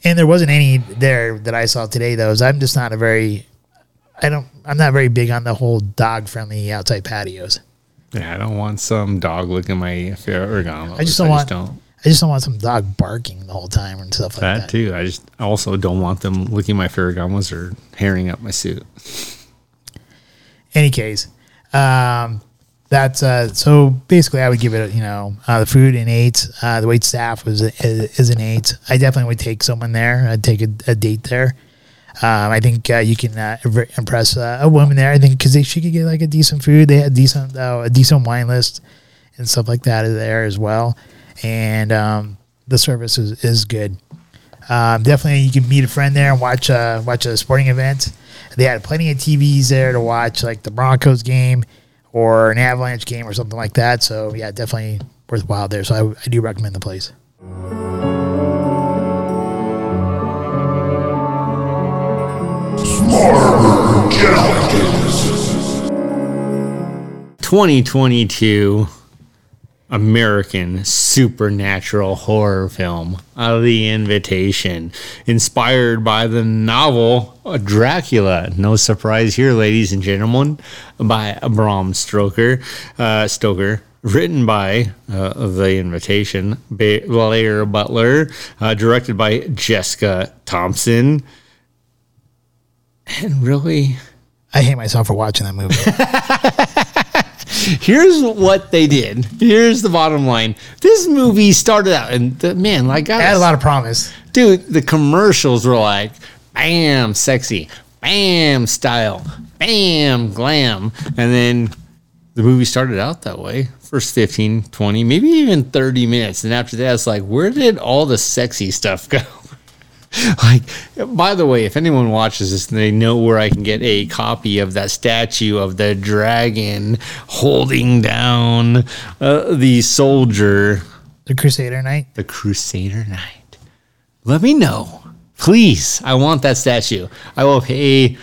and there wasn't any there that I saw today, though, is I'm just not a very, I don't, I'm not very big on the whole dog friendly outside patios. Yeah, I don't want some dog licking my Ferragamo. I just don't want, I just don't want some dog barking the whole time and stuff like that, that. too. I just also don't want them licking my Ferragamos or hairing up my suit. Any case, um, that's uh, so basically I would give it, you know, uh, the food an eight. Uh, the wait staff was a, is an eight. I definitely would take someone there. I'd take a, a date there. Um, I think uh, you can uh, impress uh, a woman there. I think because she could get like a decent food. They had decent uh, a decent wine list and stuff like that there as well, and um, the service is, is good. Um, definitely, you can meet a friend there and watch watch a sporting event. They had plenty of TVs there to watch, like the Broncos game or an Avalanche game or something like that. So yeah, definitely worthwhile there. So I, I do recommend the place. 2022 American supernatural horror film, The Invitation, inspired by the novel Dracula. No surprise here, ladies and gentlemen, by Bram Stoker. Uh, Stoker. Written by uh, The Invitation, Blair Butler, uh, directed by Jessica Thompson. <laughs> And really, I hate myself for watching that movie. <laughs> here's what they did. Here's the bottom line. This movie started out, and the, man, like, I had a lot of promise. dude, the commercials were like, bam, sexy, bam, style, bam, glam. And then the movie started out that way. First 15, 20, maybe even 30 minutes. And after that, it's like, where did all the sexy stuff go? <laughs> like, by the way, if anyone watches this, and they know where I can get a copy of that statue of the dragon holding down uh, the soldier The Crusader knight the Crusader Knight. Let me know. Please. I want that statue. I will pay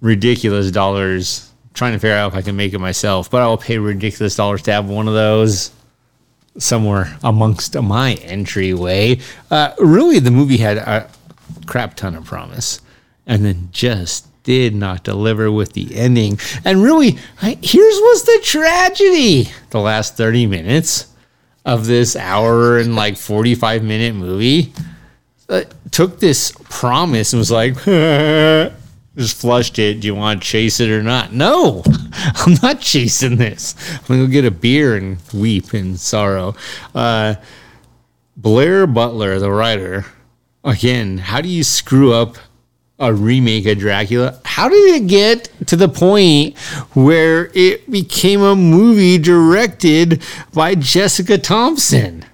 ridiculous dollars trying to figure out if I can make it myself, but I will pay ridiculous dollars to have one of those somewhere amongst my entryway. Uh, really, the movie had a crap ton of promise and then just did not deliver with the ending. And really, I, here's was the tragedy. The last 30 minutes of this hour and like 45 minute movie uh, took this promise and was like <laughs> just flushed it. Do you want to chase it or not? No <laughs> i'm not chasing this. I'm gonna go get a beer and weep in sorrow. Uh, blair butler the writer again how do you screw up a remake of Dracula. How did it get to the point where it became a movie directed by Jessica Thompson?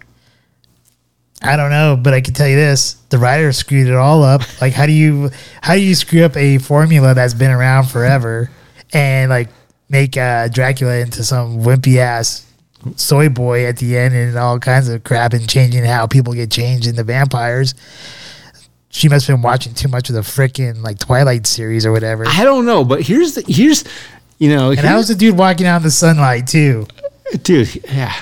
I don't know, but I can tell you this: the writer screwed it all up. Like, how do you how do you screw up a formula that's been around forever and like make uh, Dracula into some wimpy ass soy boy at the end and all kinds of crap and changing how people get changed into vampires? She must have been watching too much of the freaking like Twilight series or whatever. I don't know, but here's the here's you know And how's the dude walking out in the sunlight too? dude yeah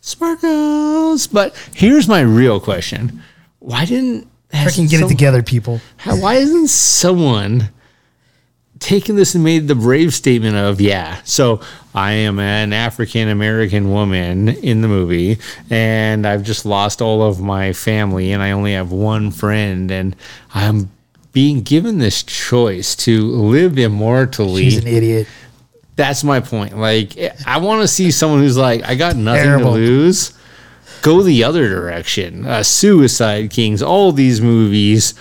sparkles. But here's my real question: Why didn't Freaking get it together, people. How, why isn't someone taken this and made the brave statement of, yeah, so I am an African American woman in the movie, and I've just lost all of my family, and I only have one friend, and I'm being given this choice to live immortally. She's an idiot. That's my point. Like, I want to see someone who's like, I got nothing Terrible. to lose. Go the other direction. Uh, Suicide Kings, all these movies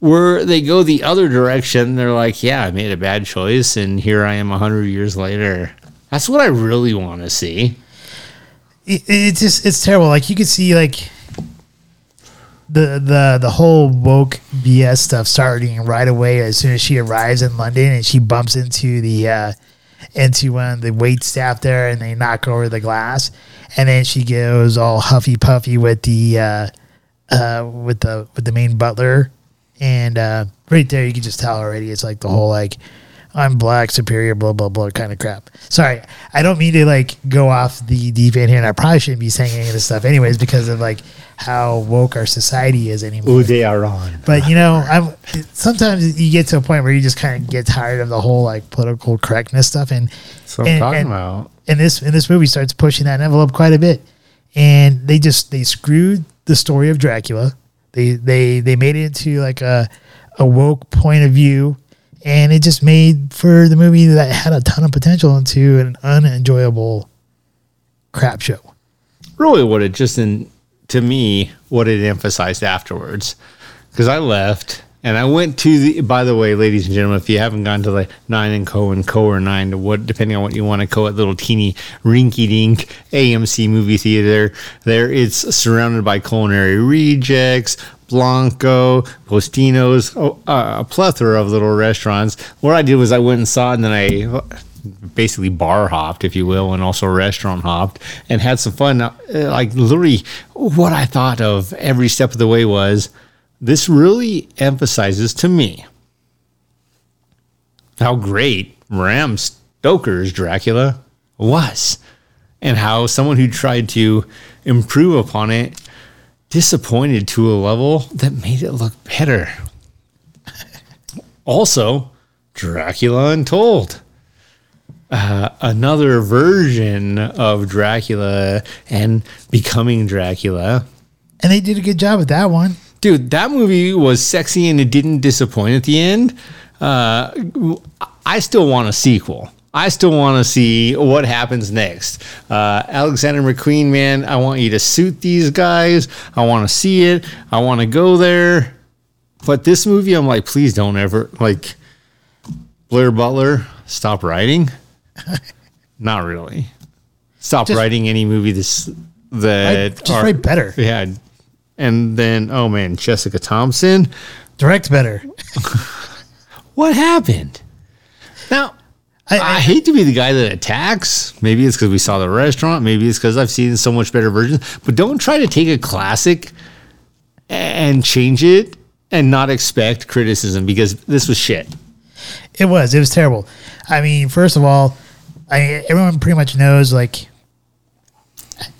where they go the other direction. They're like, yeah, I made a bad choice, and here I am a hundred years later. That's what I really want to see. it, it's just it's terrible. Like you could see like the the the whole woke BS stuff starting right away as soon as she arrives in London and she bumps into the uh, into one of the wait staff there and they knock over the glass and then she goes all huffy puffy with the uh, uh, with the with the main butler, and uh, right there you can just tell already it's like the whole like I'm black superior blah blah blah kind of crap. Sorry, I don't mean to like go off the deep end here, and I probably shouldn't be saying any of this stuff anyways because of like how woke our society is anymore. Ooh, they are on. But you know, I'm sometimes you get to a point where you just kind of get tired of the whole like political correctness stuff, and what I'm and- talking and- about. and this and this movie starts pushing that envelope quite a bit and they just they screwed the story of dracula they they they made it into like a a woke point of view and it just made for the movie that had a ton of potential into an unenjoyable crap show. Really what it just in to me what it emphasized afterwards. Because i left and i went to the by the way ladies and gentlemen if you haven't gone to the nine and co and co or nine to what depending on what you want to call it little teeny rinky dink amc movie theater there it's surrounded by culinary rejects Blanco, Postino's, oh, uh, a plethora of little restaurants. What I did was I went and saw it, and then I basically bar hopped, if you will, and also restaurant hopped and had some fun. Uh, Like literally, what I thought of every step of the way was this really emphasizes to me how great Bram Stoker's Dracula was, and how someone who tried to improve upon it disappointed to a level that made it look better. <laughs> also, Dracula Untold uh, another version of Dracula and becoming Dracula. and they did a good job with that one Dude, that movie was sexy and it didn't disappoint at the end. Uh, I still want a sequel. I still want to see what happens next. Uh, Alexander McQueen, man, I want you to suit these guys. I want to see it. I want to go there. But this movie, I'm like, please don't ever like Blair Butler. Stop writing. <laughs> Not really. Stop Just- writing any movie this that Write- just are- write better. Yeah, and then oh man, Jessica Thompson. direct better <laughs> What happened? Now, I- I, I- hate to be the guy that attacks. Maybe it's because we saw the restaurant. Maybe it's because I've seen so much better versions. But don't try to take a classic and change it and not expect criticism because this was shit. It was. It was terrible. I mean, first of all, I everyone pretty much knows like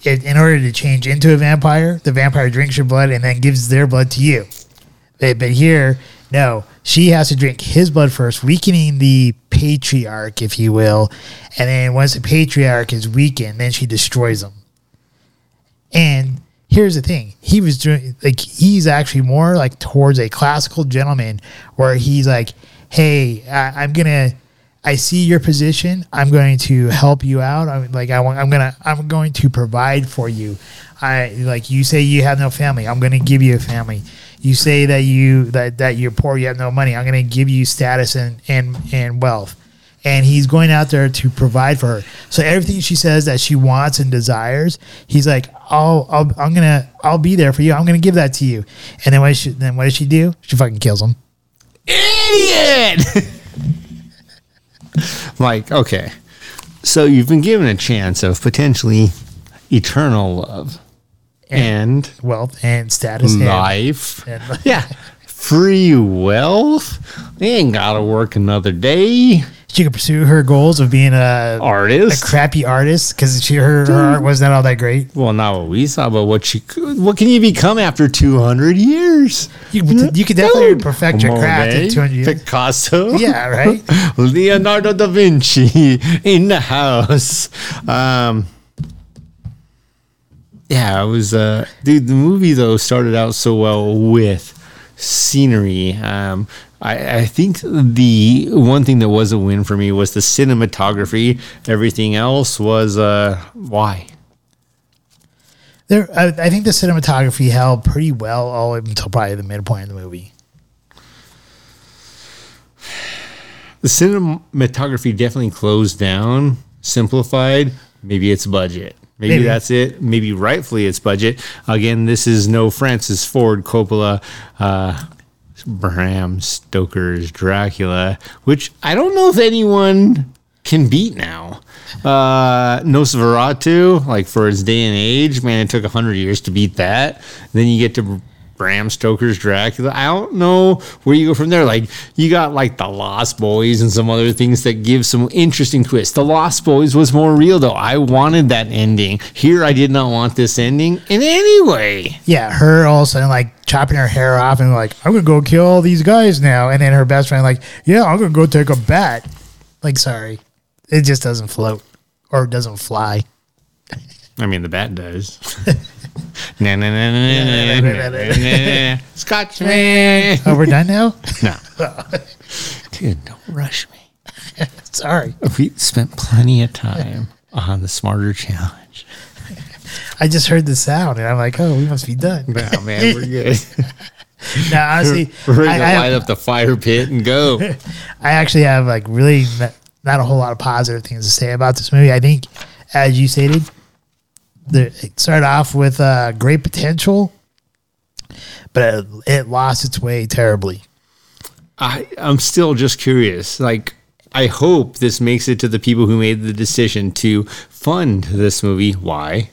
it, in order to change into a vampire, the vampire drinks your blood and then gives their blood to you. But, here, no, she has to drink his blood first, weakening the patriarch, if you will. And then once the patriarch is weakened, then she destroys him. And here's the thing he was doing like he's actually more like towards a classical gentleman where he's like hey I, i'm gonna i see your position i'm going to help you out i'm like I want, i'm gonna i'm going to provide for you i like you say you have no family i'm gonna give you a family you say that you that, that you're poor you have no money i'm gonna give you status and and and wealth and he's going out there to provide for her. So everything she says that she wants and desires, he's like, "I'll, I'll I'm gonna, I'll be there for you. I'm gonna give that to you." And then what? She, then what does she do? She fucking kills him. Idiot! <laughs> <laughs> like, okay. So you've been given a chance of potentially eternal love and Wealth and status. and- life. and- <laughs> yeah. <laughs> Free wealth. They ain't got to work another day. She could pursue her goals of being a, artist, a crappy artist because she her, her art wasn't all that great. well, not what we saw, but what she could. What can you become after 200 years? You could, you could definitely perfect your craft in 200 years. Picasso. <laughs> Yeah, right. <laughs> Leonardo da Vinci in the house. Um, yeah, it was. Uh, dude, the movie though started out so well with scenery. Um, I, I think the one thing that was a win for me was the cinematography. Everything else was uh, why. There, I, I think the cinematography held pretty well all until probably the midpoint of the movie. The cinematography definitely closed down, simplified. Maybe it's budget. Maybe, Maybe. that's it. Maybe rightfully it's budget. Again, this is no Francis Ford Coppola, uh, Bram Stoker's Dracula, which I don't know if anyone can beat now. Uh, Nosferatu, like for its day and age, man, it took hundred years to beat that. Then you get to Bram Stoker's Dracula. I don't know where you go from there. Like you got like the Lost Boys and some other things that give some interesting twists. The Lost Boys was more real though. I wanted that ending. Here I did not want this ending in any way. Yeah, her all of a sudden like chopping her hair off and like, I'm gonna go kill all these guys now. And then her best friend like, yeah, I'm gonna go take a bat. Like, sorry, it just doesn't float or doesn't fly. I mean the bat does. <laughs> nah, nah, nah, nah, nah, nah, nah, Scotchman. Oh, we're done now? No. <laughs> Dude, don't rush me. <laughs> Sorry. We spent plenty of time on the Smarter Challenge. I just heard the sound and I'm like, oh, we must be done. No, man, we're good. <laughs> no, honestly, we're going to light up the fire pit and go. I actually have like really not, not a whole lot of positive things to say about this movie. I think, as you stated, it started off with uh, great potential, but it, it lost its way terribly. I, I'm still just curious. Like, I hope this makes it to the people who made the decision to fund this movie. Why?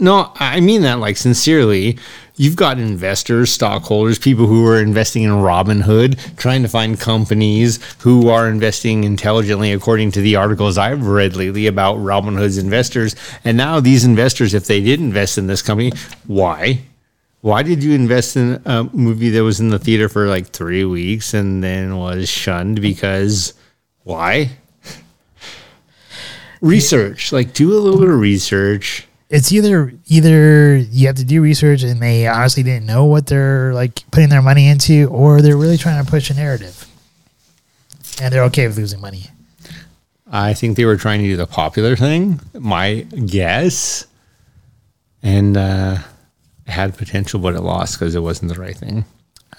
No, I mean that like sincerely. You've got investors, stockholders, people who are investing in Robinhood, trying to find companies who are investing intelligently according to the articles I've read lately about Robinhood's investors. And now these investors, if they did invest in this company, why? Why did you invest in a movie that was in the theater for like three weeks and then was shunned? Because why? Research, like do a little bit of research. It's either either you have to do research and they honestly didn't know what they're like putting their money into, or they're really trying to push a narrative, and they're okay with losing money. I think they were trying to do the popular thing, my guess, and uh, had potential, but it lost because it wasn't the right thing.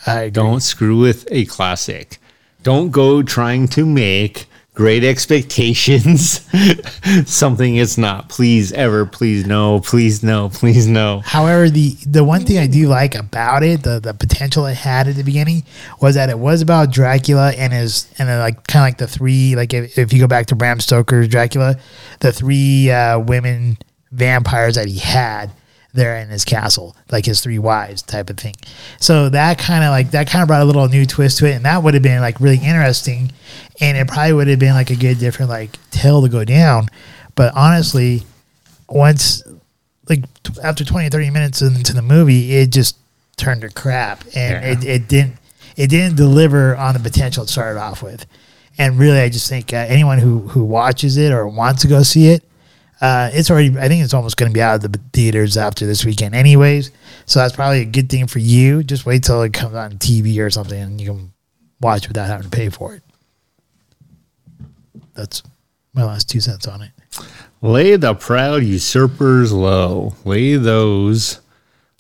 I agree. Don't screw with a classic. Don't go trying to make great expectations <laughs> something it's not. Please, ever, please, no, please, no, please, no. However, the the one thing I do like about it, the the potential it had at the beginning, was that it was about Dracula and his and like kind of like the three like if, if you go back to Bram Stoker's Dracula, the three uh, women vampires that he had there in his castle, like his three wives type of thing. So that kind of like that kind of brought a little new twist to it, and that would have been like really interesting, and it probably would have been like a good different like tale to go down. But honestly, once like t- after 20 30 minutes into the movie it just turned to crap and Yeah. it, it didn't it didn't deliver on the potential it started off with and really i just think uh, anyone who who watches it or wants to go see it uh, it's already i think it's almost going to be out of the theaters after this weekend anyways so that's probably a good thing for you just wait till it comes on tv or something and you can watch without having to pay for it that's my last two cents on it Lay the proud usurpers low. Lay those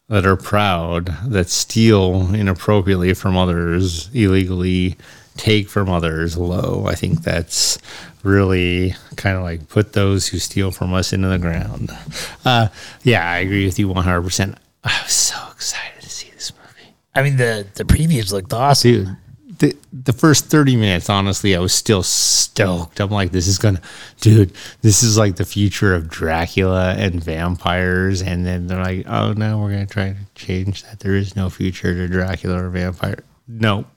that are proud, that steal inappropriately from others, illegally take from others low. I think that's really kind of like put those who steal from us into the ground. Uh, yeah, I agree with you 100%. I was so excited to see this movie. i mean the the previews looked awesome dude the, the first 30 minutes honestly i was still stoked i'm like this is gonna dude this is like the future of dracula and vampires and then they're like oh no we're gonna try to change that there is no future to dracula or vampire Nope.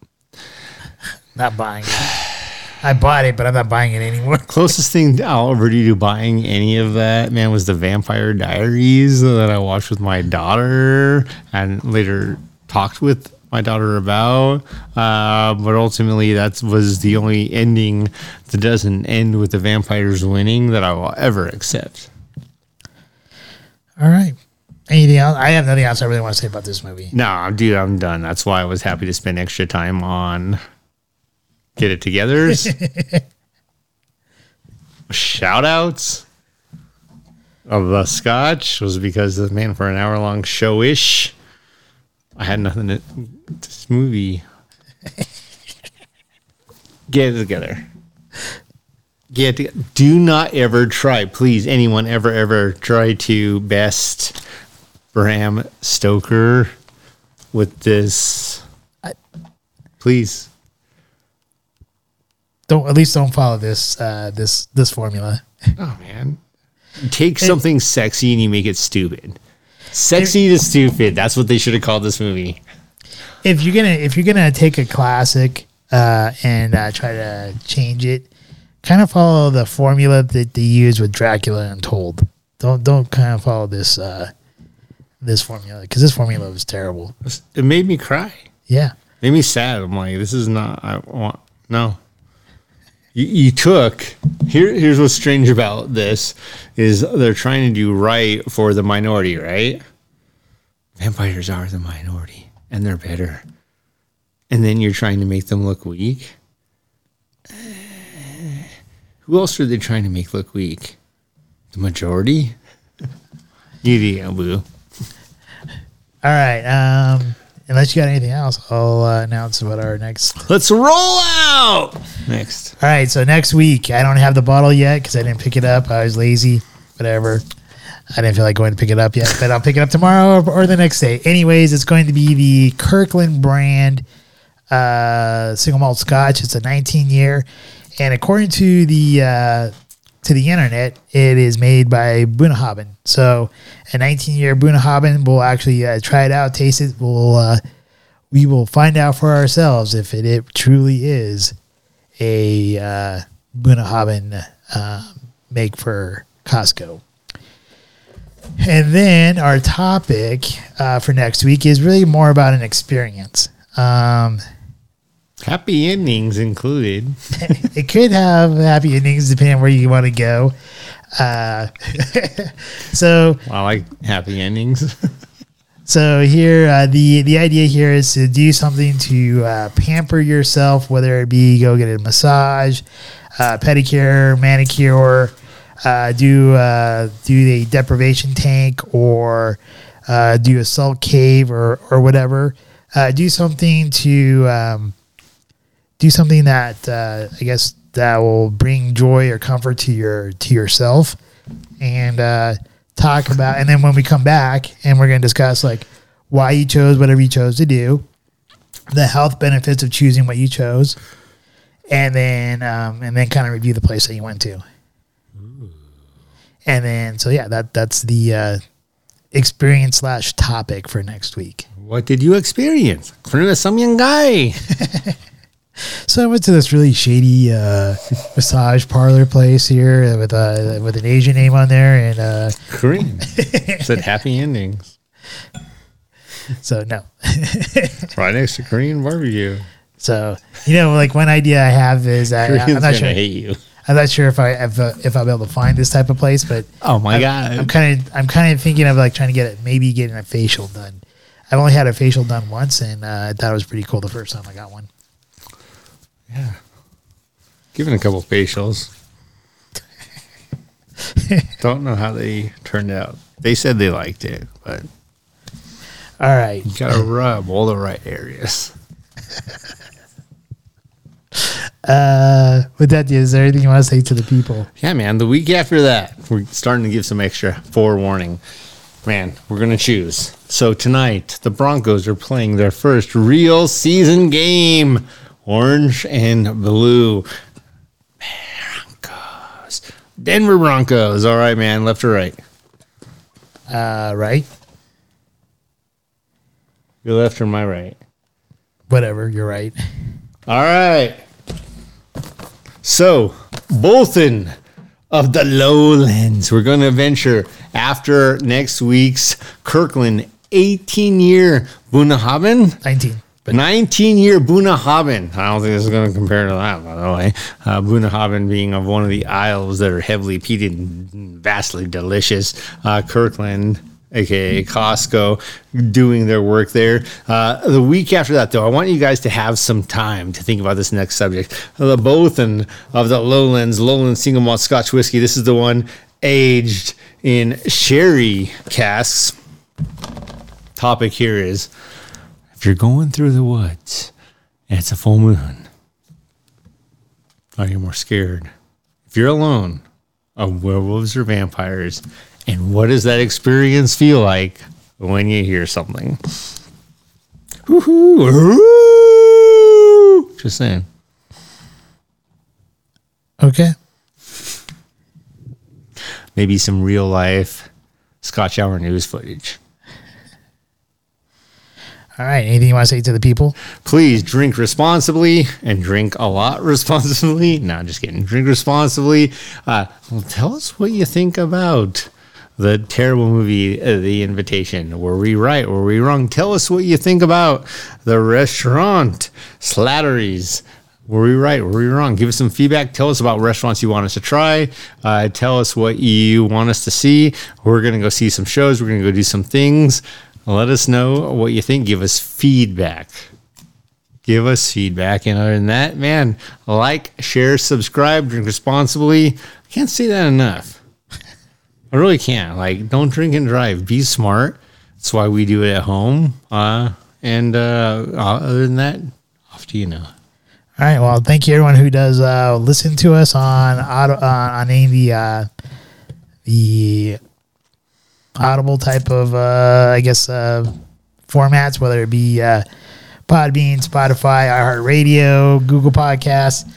<laughs> Not buying it. I bought it, but I'm not buying it anymore. <laughs> closest thing i'll ever do to buying any of that man was the vampire diaries that i watched with my daughter and later talked with my daughter about uh, but ultimately that was the only ending that doesn't end with the vampires winning that i will ever accept All right. Anything else? I have nothing else I really want to say about this movie. no dude i'm done that's why i was happy to spend extra time on get it together <laughs> shout outs of the scotch was because the man for an hour long show ish. I had nothing to this movie. Get it together. Get it, do not ever try, please, anyone ever ever try to best Bram Stoker with this. Please. Don't at least don't follow this uh, this this formula. <laughs> Oh man. You take something sexy and you make it stupid. Sexy to stupid. That's what they should have called this movie. if you're gonna if you're gonna take a classic uh, and uh, try to change it, kind of follow the formula that they use with Dracula Untold. Don't don't kind of follow this uh, this formula because this formula was terrible. It made me cry. Yeah, made me sad. I'm like, this is not. I want no. You, you took here. Here's what's strange about this is they're trying to do right for the minority, right? Vampires are the minority, and they're better. And then you're trying to make them look weak. Eh, Who else are they trying to make look weak? The majority. <laughs> You do, boo. All right. Um, unless you got anything else, I'll uh, announce what our next. <laughs> Let's roll out. Next. All right. So next week, I don't have the bottle yet because I didn't pick it up. I was lazy. Whatever. I didn't feel like going to pick it up yet, but I'll pick it up tomorrow or, or the next day. Anyways, it's going to be the Kirkland brand uh, single malt Scotch. It's a 19 year, and according to the uh, to the internet, it is made by Bunnahabhain. So, a 19 year Bunnahabhain. We'll actually uh, try it out, taste it. We'll uh, we will find out for ourselves if it, it truly is a uh, uh, make for Costco. And then our topic uh, for next week is really more about an experience. Um, Happy endings included. <laughs> it could have happy endings depending on where you want to go. Uh, <laughs> so I like happy endings. <laughs> So here, uh, the the idea here is to do something to uh, pamper yourself, whether it be go get a massage, uh, pedicure, manicure, uh, do uh, do the deprivation tank, or uh, do a salt cave, or or whatever. Uh, do something to um, do something that uh, I guess that will bring joy or comfort to your to yourself, and uh, talk about. And then when we come back, and we're going to discuss like why you chose whatever you chose to do, the health benefits of choosing what you chose, and then um, and then kind of review the place that you went to. And then so yeah, that that's the uh, experience slash topic for next week. what did you experience? From some young guy. <laughs> So I went to this really shady uh, <laughs> massage parlor place here with uh, with an Asian name on there, and uh, Korean. <laughs> Said happy endings. so no. <laughs> Right next to Korean barbecue. So you know, like one idea I have is Koreans I'm not sure. hate you. I'm not sure if I if, uh, if I'll be able to find this type of place, but Oh my I'm, god. I'm kind of I'm kind of thinking of like trying to get it, maybe getting a facial done. I've only had a facial done once, and uh, I thought it was pretty cool the first time I got one. Yeah. Given a couple facials. <laughs> Don't know how they turned out. They said they liked it, but All right, you gotta rub all the right areas. <laughs> uh, with that, is there anything you want to say to the people? Yeah, man. The week after that, we're starting to give some extra forewarning. Man, we're going to choose. So tonight, the Broncos are playing their first real season game orange and blue. Broncos. Denver Broncos. All right, man. Left or right? Uh, right, Your left or my right? whatever. You're right. All right. So, Bolton of the Lowlands. We're going to venture after next week's Kirkland 18 year Bunnahabhain. Nineteen. But 19 year Bunnahabhain. I don't think this is going to compare to that, by the way. Uh, Bunnahabhain being of one of the isles that are heavily peated and vastly delicious. Uh, Kirkland, aka Costco, doing their work there. Uh, the week after that, though, I want you guys to have some time to think about this next subject. The Bothan of the Lowlands, Lowland Single Malt Scotch Whiskey. This is the one aged in sherry casks. Topic here is if you're going through the woods and it's a full moon, are you more scared? If you're alone of werewolves or vampires, and what does that experience feel like when you hear something? Woo-hoo. Just saying. okay. Maybe some real life Scotch Hour news footage. All right. Anything you want to say to the people? Please drink responsibly and drink a lot <laughs> responsibly. No, I'm just kidding. Drink responsibly. Uh, well, tell us what you think about the terrible movie, uh, The Invitation. Were we right? Were we wrong? Tell us what you think about the restaurant, Slattery's. Were we right? Were we wrong? Give us some feedback. Tell us about restaurants you want us to try. Uh, tell us what you want us to see. We're going to go see some shows. We're going to go do some things. Let us know what you think. Give us feedback. Give us feedback. And other than that, man, like, share, subscribe, drink responsibly. I can't say that enough. I really can't. Like, don't drink and drive. Be smart. That's why we do it at home. Uh, and uh, other than that, off to you now. All right. Well, thank you everyone who does uh, listen to us on auto, uh, on any the uh, the audible type of uh, I guess uh, formats, whether it be uh, Podbean, Spotify, iHeartRadio, Google Podcasts,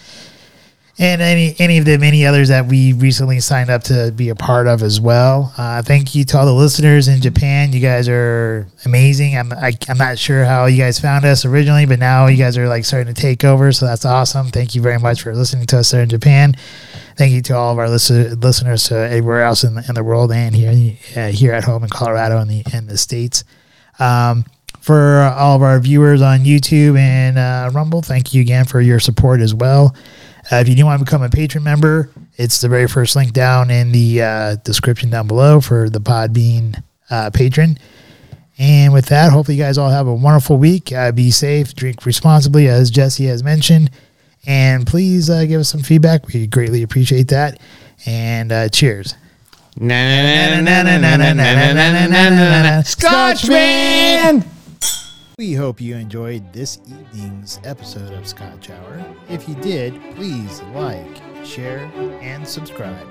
and any any of the many others that we recently signed up to be a part of as well. Uh, thank you to all the listeners in Japan. You guys are amazing. I'm I, I'm not sure how you guys found us originally, but now you guys are like starting to take over. So that's awesome. Thank you very much for listening to us there in Japan. Thank you to all of our listen, listeners to everywhere else in the, in the world and here uh, here at home in Colorado and the in the states. Um, for all of our viewers on YouTube and uh, Rumble, thank you again for your support as well. Uh, if you do want to become a patron member, it's the very first link down in the uh, description down below for the Podbean uh, patron. And with that, hopefully you guys all have a wonderful week. Uh, be safe, drink responsibly, as Jesse has mentioned, and please uh, give us some feedback. We greatly appreciate that. And uh, cheers. Scotchman! We hope you enjoyed this evening's episode of Scotch Hour. If you did, please like, share, and subscribe.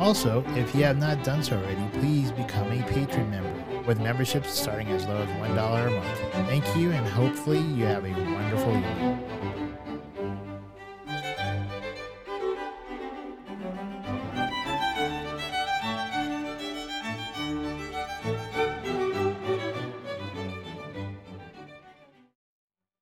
Also, if you have not done so already, please become a patron member with memberships starting as low as $1 a month. Thank you, and hopefully, you have a wonderful evening.